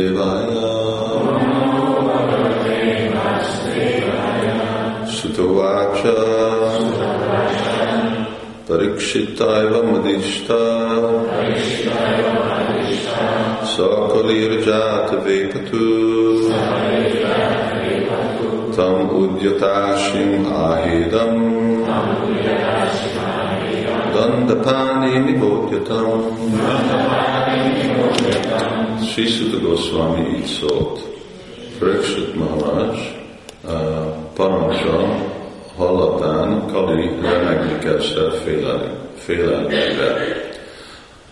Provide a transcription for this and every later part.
वासुदेवाय श्रुतवाच परीक्षिताय मदिष्टा सकलिर्जातवेपतु तम् उद्यताशिम् आहेदम् दन्दपाने निबोध्यतम् Sutta Goswami így szólt. Fröksut Maharaj parancsa hallatán Kali remegni kezdett félelmére.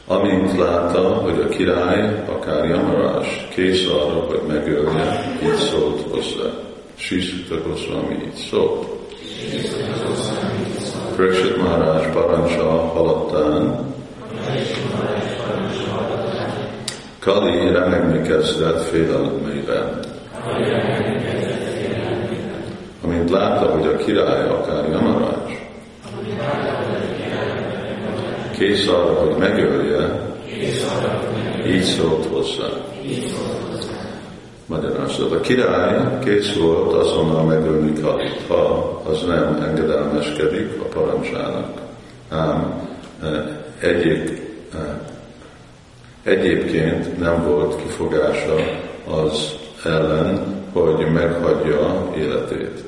Amint látta, hogy a király, akár Jamarás kész arra, hogy megölje, így szólt hozzá. Sisuta Goswami így szólt. Prakshit Maharaj parancsa halattán Kali remegni kezdett félelmeiben. Amint látta, hogy a király akár Jamaraj kész arra, hogy megölje, így szólt hozzá. Magyarázat. A király kész volt azonnal megölni Kalit, ha az nem engedelmeskedik a parancsának. Ám eh, egyik, eh, egyébként nem volt kifogása az ellen, hogy meghagyja életét.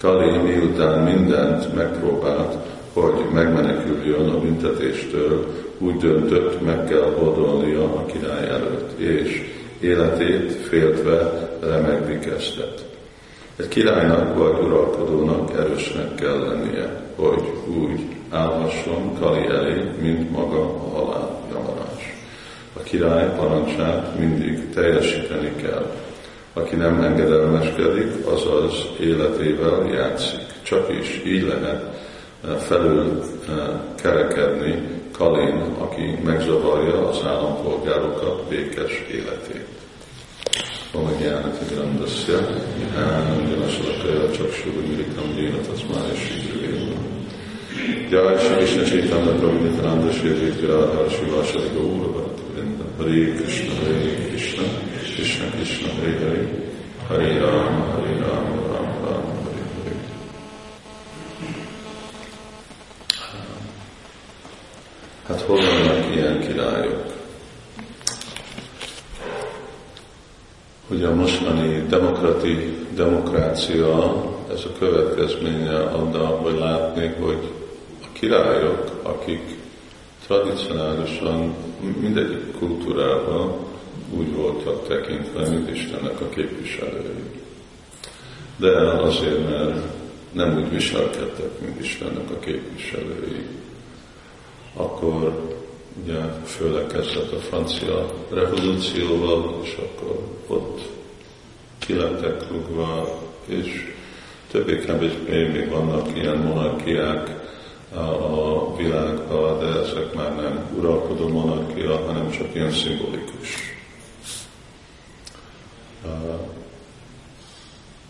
Kali miután mindent megpróbált, hogy megmeneküljön a büntetéstől, úgy döntött, meg kell hordolnia a király előtt, és életét féltve remegni kezdett. Egy királynak vagy uralkodónak erősnek kell lennie, hogy úgy állhasson Kali elé, mint maga a halál király parancsát mindig teljesíteni kell. Aki nem engedelmeskedik, azaz életével játszik. Csak is így lehet felül kerekedni Kalin, aki megzavarja az állampolgárokat békes életét. Omegyának grandasya, Gyanasalakaya Csaksúrumiritam Déna Taszmája Sri Jai Shri Krishna Chaitanya Prabhu Nityananda Shri Advaita Radha Shivasari Gaura Bhaktivinoda Hare Krishna Hare Krishna Krishna Krishna Hare Hare Hare Rama Hare Rama Rama Rama Hare Hare Hát hol vannak ilyen királyok? hogy a mostani demokrati demokrácia, ez a következménye annak, hogy látni, hogy a királyok, akik tradicionálisan mindegyik kultúrában úgy voltak tekintve, mint Istennek a képviselői. De azért, mert nem úgy viselkedtek, mint Istennek a képviselői. Akkor ugye főleg kezdett a francia revolúcióval, és akkor ott kilettek rúgva, és többé-kevésbé még vannak ilyen monarchiák a világban, de ezek már nem uralkodó monarchia, hanem csak ilyen szimbolikus.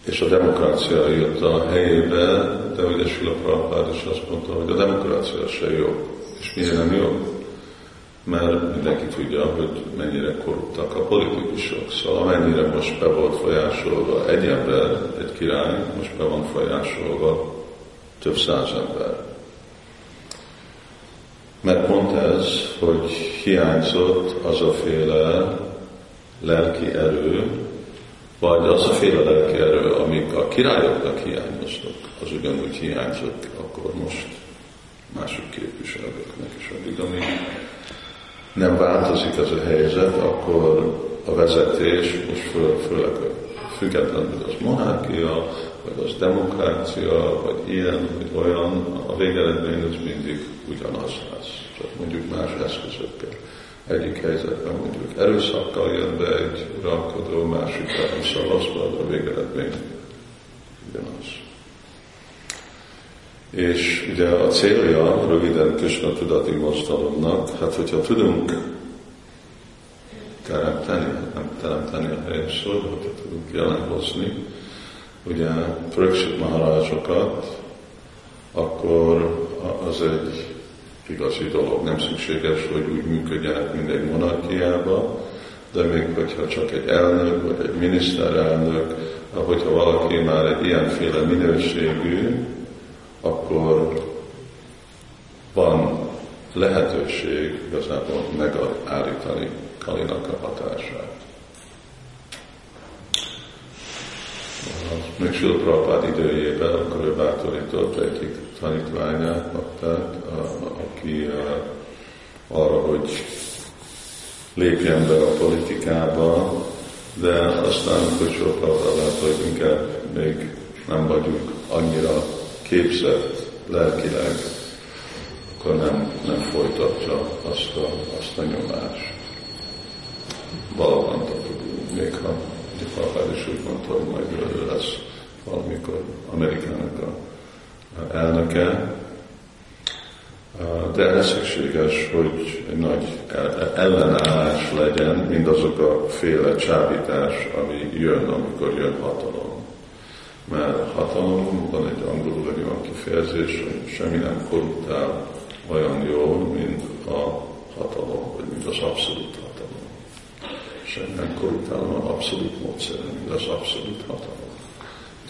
És a demokrácia jött a helyébe, de ugye Sula Prabhupád is azt mondta, hogy a demokrácia se jó. És miért nem jó? mert mindenki tudja, hogy mennyire korruptak a politikusok. Szóval amennyire most be volt folyásolva egy ember, egy király, most be van folyásolva több száz ember. Mert pont ez, hogy hiányzott az a féle lelki erő, vagy az a féle lelki erő, amik a királyoknak hiányoztak, az ugyanúgy hiányzott akkor most másik képviselőknek is, addig, amíg nem változik ez a helyzet, akkor a vezetés, most fő, főleg független, hogy az monarchia, vagy az demokrácia, vagy ilyen, vagy olyan, a végeredmény az mindig ugyanaz lesz, csak mondjuk más eszközökkel. Egyik helyzetben mondjuk erőszakkal jön be egy uralkodó, másikra szavazva, de a végeredmény ugyanaz. És ugye a célja röviden Krishna tudati mozdalomnak, hát hogyha tudunk teremteni, nem teremteni a helyes szó, hogyha tudunk jelenhozni, ugye Prakshit Maharásokat, akkor az egy igazi dolog. Nem szükséges, hogy úgy működjenek, mint egy monarchiába, de még hogyha csak egy elnök, vagy egy miniszterelnök, hogyha valaki már egy ilyenféle minőségű, akkor van lehetőség igazából megállítani Kalinak a hatását. Még Sula Prabhupád időjében, akkor ő bátorított egyik tanítványát, Baktát, aki arra, hogy lépjen be a politikába, de aztán, hogy sokkal lát, hogy inkább még nem vagyunk annyira képzett lelkileg, akkor nem, nem folytatja azt a, azt a nyomást. Valóban még ha Papád is úgy mondta, hogy majd ő lesz valamikor Amerikának a elnöke, de ez szükséges, hogy egy nagy ellenállás legyen mindazok a féle csábítás, ami jön, amikor jön hatalom. Mert hatalom, van egy angolul egy olyan kifejezés, hogy semmi nem korruptál olyan jól, mint a hatalom, vagy mint az abszolút hatalom. Semmi nem korruptál olyan abszolút módszer, mint az abszolút hatalom.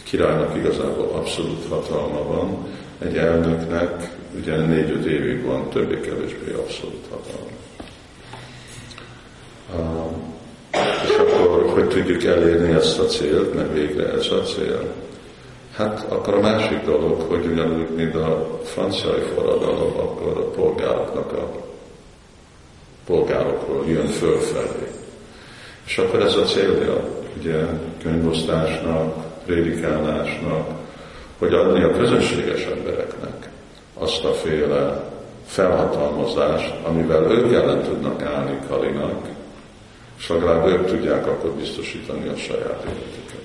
Királynak igazából abszolút hatalma van, egy elnöknek ugye négy-öt évig van többé-kevésbé abszolút hatalma. és akkor hogy tudjuk elérni ezt a célt, mert végre ez a cél? Hát akkor a másik dolog, hogy ugyanúgy, mint a franciai forradalom, akkor a polgároknak a polgárokról jön fölfelé. És akkor ez a célja, ugye könyvosztásnak, prédikálásnak, hogy adni a közönséges embereknek azt a féle felhatalmazást, amivel ők ellen tudnak állni Kalinak, és legalább ők tudják akkor biztosítani a saját életüket.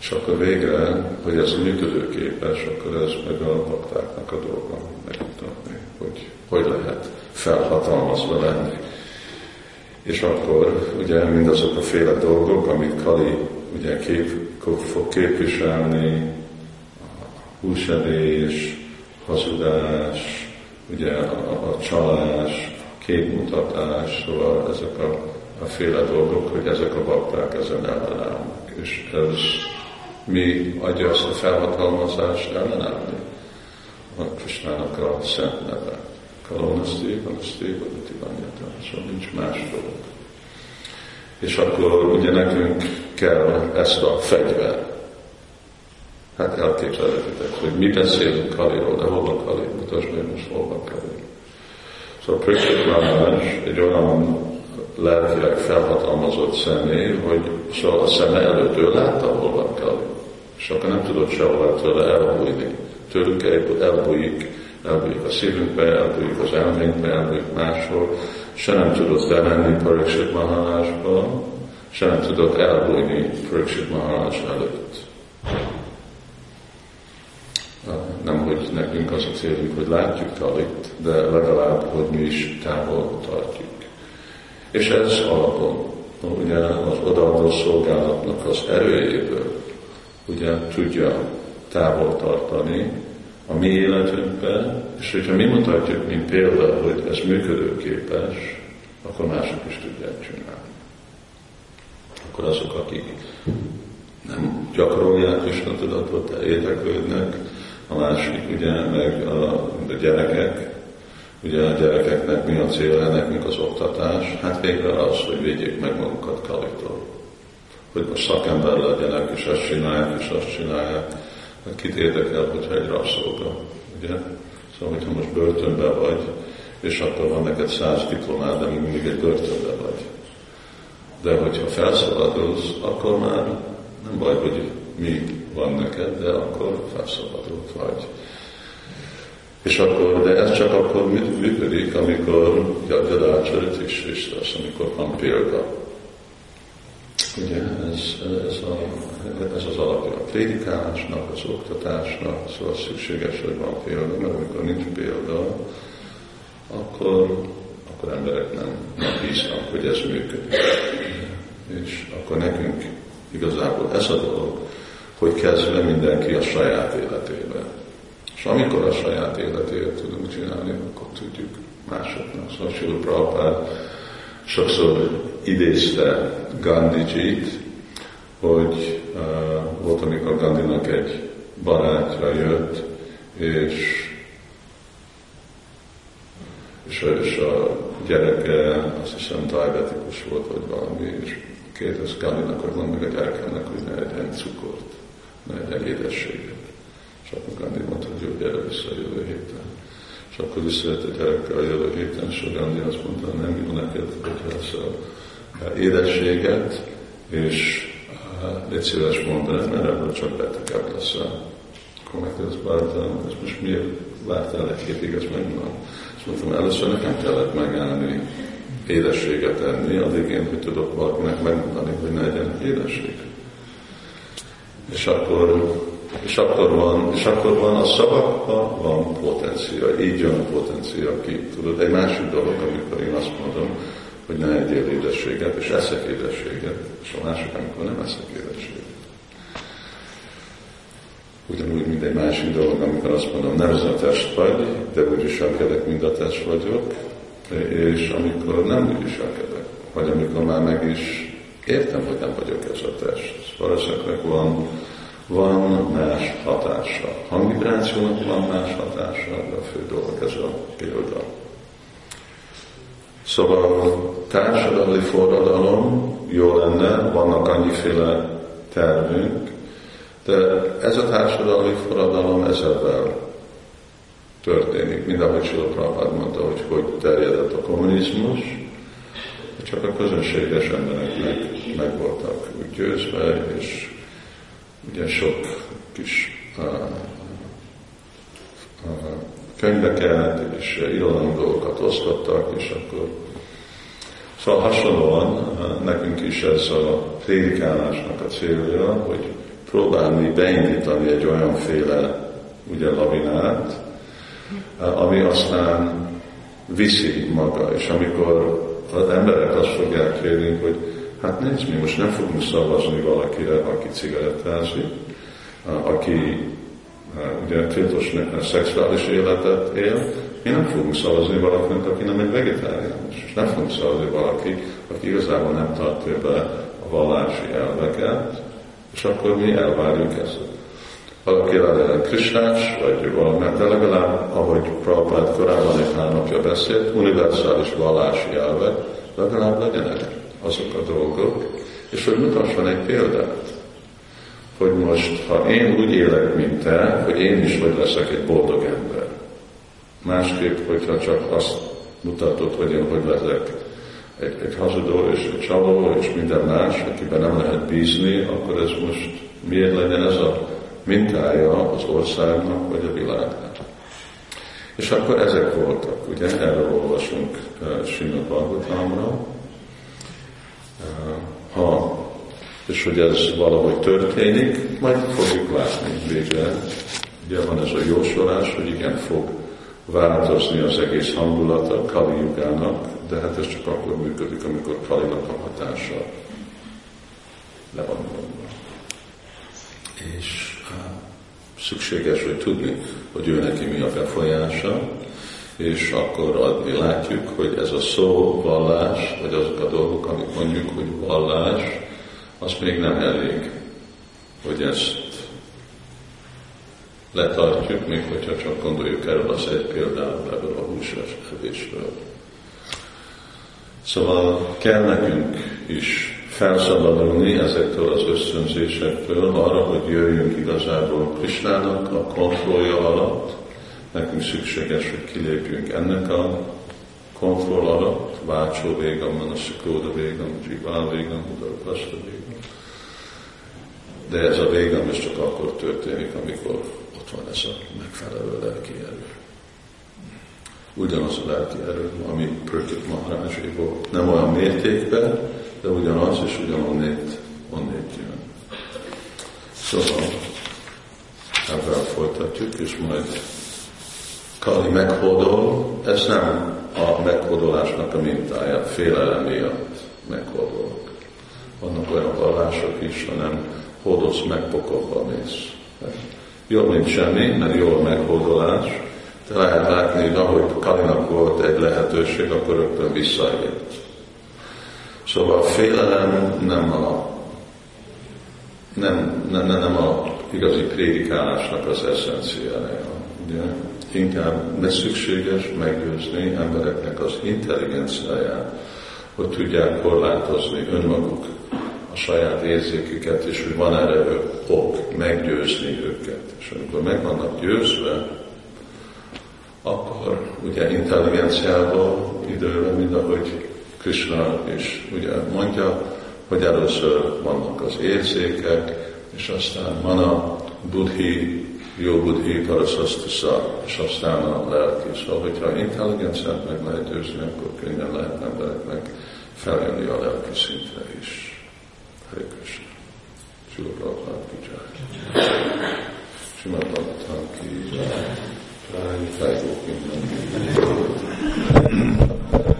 És akkor végre, hogy ez működőképes, akkor ez meg a baktáknak a dolga megmutatni, hogy hogy lehet felhatalmazva lenni. És akkor ugye mindazok a féle dolgok, amit Kali ugye kép, fog képviselni, húsevés, hazudás, ugye a, a csalás, képmutatás, szóval ezek a, a féle dolgok, hogy ezek a bakták ezen ellenállnak. És ez mi adja azt a felhatalmazást ellenállni? A Krisnának a szent neve. Kalonaszti, Kalonaszti, Vadati Vanyata, szóval nincs más dolog. És akkor ugye nekünk kell ezt a fegyver. Hát elképzelhetitek, hogy mi beszélünk Kaliról, de hol van Kali? Mutasd meg most hol van Kali. Szóval Priksit Maharaj egy olyan lelkileg felhatalmazott személy, hogy szóval a szeme előtt ő látta, hol van Kali. És akkor nem tudott sehol tőle elbújni. Tőlünk elbújik, elbújik a szívünkbe, elbújik az elménkbe, elbújik máshol. Se nem tudott bemenni Pariksit Maharajba, se nem tudott elbújni Pariksit Maharaj előtt. Nem, hogy nekünk az a célunk, hogy látjuk Kalit, de legalább, hogy mi is távol tartjuk. És ez alapon, ugye az odaadó szolgálatnak az erőjéből, ugye tudja távol tartani a mi életünkben, és hogyha mi mutatjuk, mint példa, hogy ez működőképes, akkor mások is tudják csinálni. Akkor azok, akik nem gyakorolják Isten tudatot, de érdeklődnek, a másik ugye meg a, a gyerekek, ugye a gyerekeknek mi a célja, nekünk az oktatás, hát végre az, hogy védjék meg magukat Kalitól. Hogy most szakember legyenek, és ezt csinálják, és azt csinálják. Hát kit érdekel, hogyha egy rabszolga, ugye? Szóval, hogyha most börtönben vagy, és akkor van neked száz diplomád, de mindig egy börtönben vagy. De hogyha felszabadulsz, akkor már nem baj, hogy mi van neked, de akkor felszabadult vagy. És akkor, de ez csak akkor működik, amikor Jadadácsarit is lesz, amikor van példa. Ugye ez, ez, a, ez az alapja a prédikálásnak, az oktatásnak, szóval szükséges, hogy van példa, mert amikor nincs példa, akkor, akkor emberek nem, nem bíznak, hogy ez működik. És akkor nekünk igazából ez a dolog, hogy kezdve mindenki a saját életébe. És amikor a saját életébe tudunk csinálni, akkor tudjuk másoknak. Szóval Sula Prabhupád sokszor idézte Gandhijit, hogy uh, volt, amikor Gandhinak egy barátja jött, és, és, és a gyereke, azt hiszem, diabetikus volt, vagy valami, és kérdez Gandhinak, hogy mondd meg a gyerekemnek, hogy ne egyen cukrot, ne egyen édességet. És akkor Gandhi mondta, hogy jó, gyere vissza a jövő héten. És akkor visszajött a gyerekkel a jövő héten, és a Gandhi azt mondta, nem jó neked, hogy leszel édességet, és légy szíves mondani, mert ebből csak betegebb leszel. Akkor megkérdez Bártán, ez most miért vártál egy hétig, ezt megmondom. És mondtam, először nekem kellett megállni, édességet enni, addig én, hogy tudok valakinek megmondani, hogy ne legyen édesség. És akkor, és akkor van, és akkor van a szavakban van potencia, így jön a potencia ki. Tudod, egy másik dolog, amikor én azt mondom, hogy ne egyél édességet, és eszek édességet, és a másik, amikor nem eszek édességet. Ugyanúgy, mint egy másik dolog, amikor azt mondom, nem ez a test vagy, de úgy viselkedek, mint a test vagyok, és amikor nem úgy viselkedek, vagy amikor már meg is értem, hogy nem vagyok ez a test. Valószínűleg van, van más hatása. Hangvibrációnak van más hatása, de a fő dolog ez a példa. Szóval társadalmi forradalom jó lenne, vannak annyiféle tervünk, de ez a társadalmi forradalom ezzel történik, mint ahogy Sila Prabhupád mondta, hogy hogy terjedett a kommunizmus, csak a közönséges embereknek meg voltak úgy győzve, és ugye sok kis uh, uh, könyveket és irodalmi dolgokat osztottak, és akkor Szóval hasonlóan nekünk is ez a prédikálásnak a célja, hogy próbálni beindítani egy olyanféle ugye lavinát, ami aztán viszi maga, és amikor az emberek azt fogják kérni, hogy hát nézd, mi most nem fogunk szavazni valakire, aki cigarettázik, aki ugye tiltos szexuális életet él, mi nem fogunk szavazni valakinek, aki nem egy vegetáriánus, és nem fogunk szavazni valaki, aki igazából nem tartja be a vallási elveket, és akkor mi elvárjuk ezt. Valaki krisnás, vagy valami, de legalább, ahogy Prabhupád korábban egy pár napja beszélt, univerzális vallási elvek legalább legyenek azok a dolgok, és hogy mutasson egy példát hogy most, ha én úgy élek, mint te, hogy én is hogy leszek egy boldog ember. Másképp, hogyha csak azt mutatod, hogy én hogy leszek egy, egy hazudó és egy csaló és minden más, akiben nem lehet bízni, akkor ez most miért legyen ez a mintája az országnak vagy a világnak. És akkor ezek voltak, ugye, erről olvasunk uh, Srimad Bhagavatamra. Uh, ha és hogy ez valahogy történik, majd fogjuk látni végre. Ugye van ez a jósolás, hogy igen, fog változni az egész hangulata Kali Yugának, de hát ez csak akkor működik, amikor Kalinak a hatása le van mondva. És szükséges, hogy tudni, hogy ő neki mi a befolyása, és akkor adni látjuk, hogy ez a szó vallás, vagy azok a dolgok, amik mondjuk, hogy vallás, az még nem elég, hogy ezt letartjuk, még hogyha csak gondoljuk erről az egy például ebből a húsos evésről. Szóval kell nekünk is felszabadulni ezektől az ösztönzésektől arra, hogy jöjjünk igazából Krisnának a kontrollja alatt. Nekünk szükséges, hogy kilépjünk ennek a kontroll alatt, Vácsó végam, Manasziklóda végam, Dzsiván végam, Udalpasta végam. De ez a végam is csak akkor történik, amikor van ez a megfelelő lelki erő. Ugyanaz a lelki erő, ami Prökit Maharajé volt. Nem olyan mértékben, de ugyanaz, és ugyanonnét onnét jön. Szóval ebben folytatjuk, és majd Kali meghódol, ez nem a meghódolásnak a mintája, félelem miatt meghódolok. Vannak olyan vallások is, ha nem hódolsz meg, pokolba mész. Jobb, mint semmi, mert jó a meghódolás, de lehet látni, hogy ahogy Kalinak volt egy lehetőség, akkor rögtön visszaért. Szóval a félelem nem a nem, nem, nem a igazi prédikálásnak az eszenciája. Ugye? Inkább ne szükséges meggyőzni embereknek az intelligenciáját, hogy tudják korlátozni önmaguk a saját érzéküket, és hogy van erre ok meggyőzni őket. És amikor meg vannak győzve, akkor ugye intelligenciával időre, mint ahogy Krishna is ugye mondja, hogy először vannak az érzékek, és aztán van a buddhi, jó buddhi paraszasztusza, és aztán a lelki. Szóval, hogyha intelligenciát meg lehet győzni, akkor könnyen lehet embereknek feljönni a lelki szintre is. Hare Krishna. Srila Prabhupada ki jai. Srimad Bhagavatam ki jai. Jai Jai Govinda ki jai.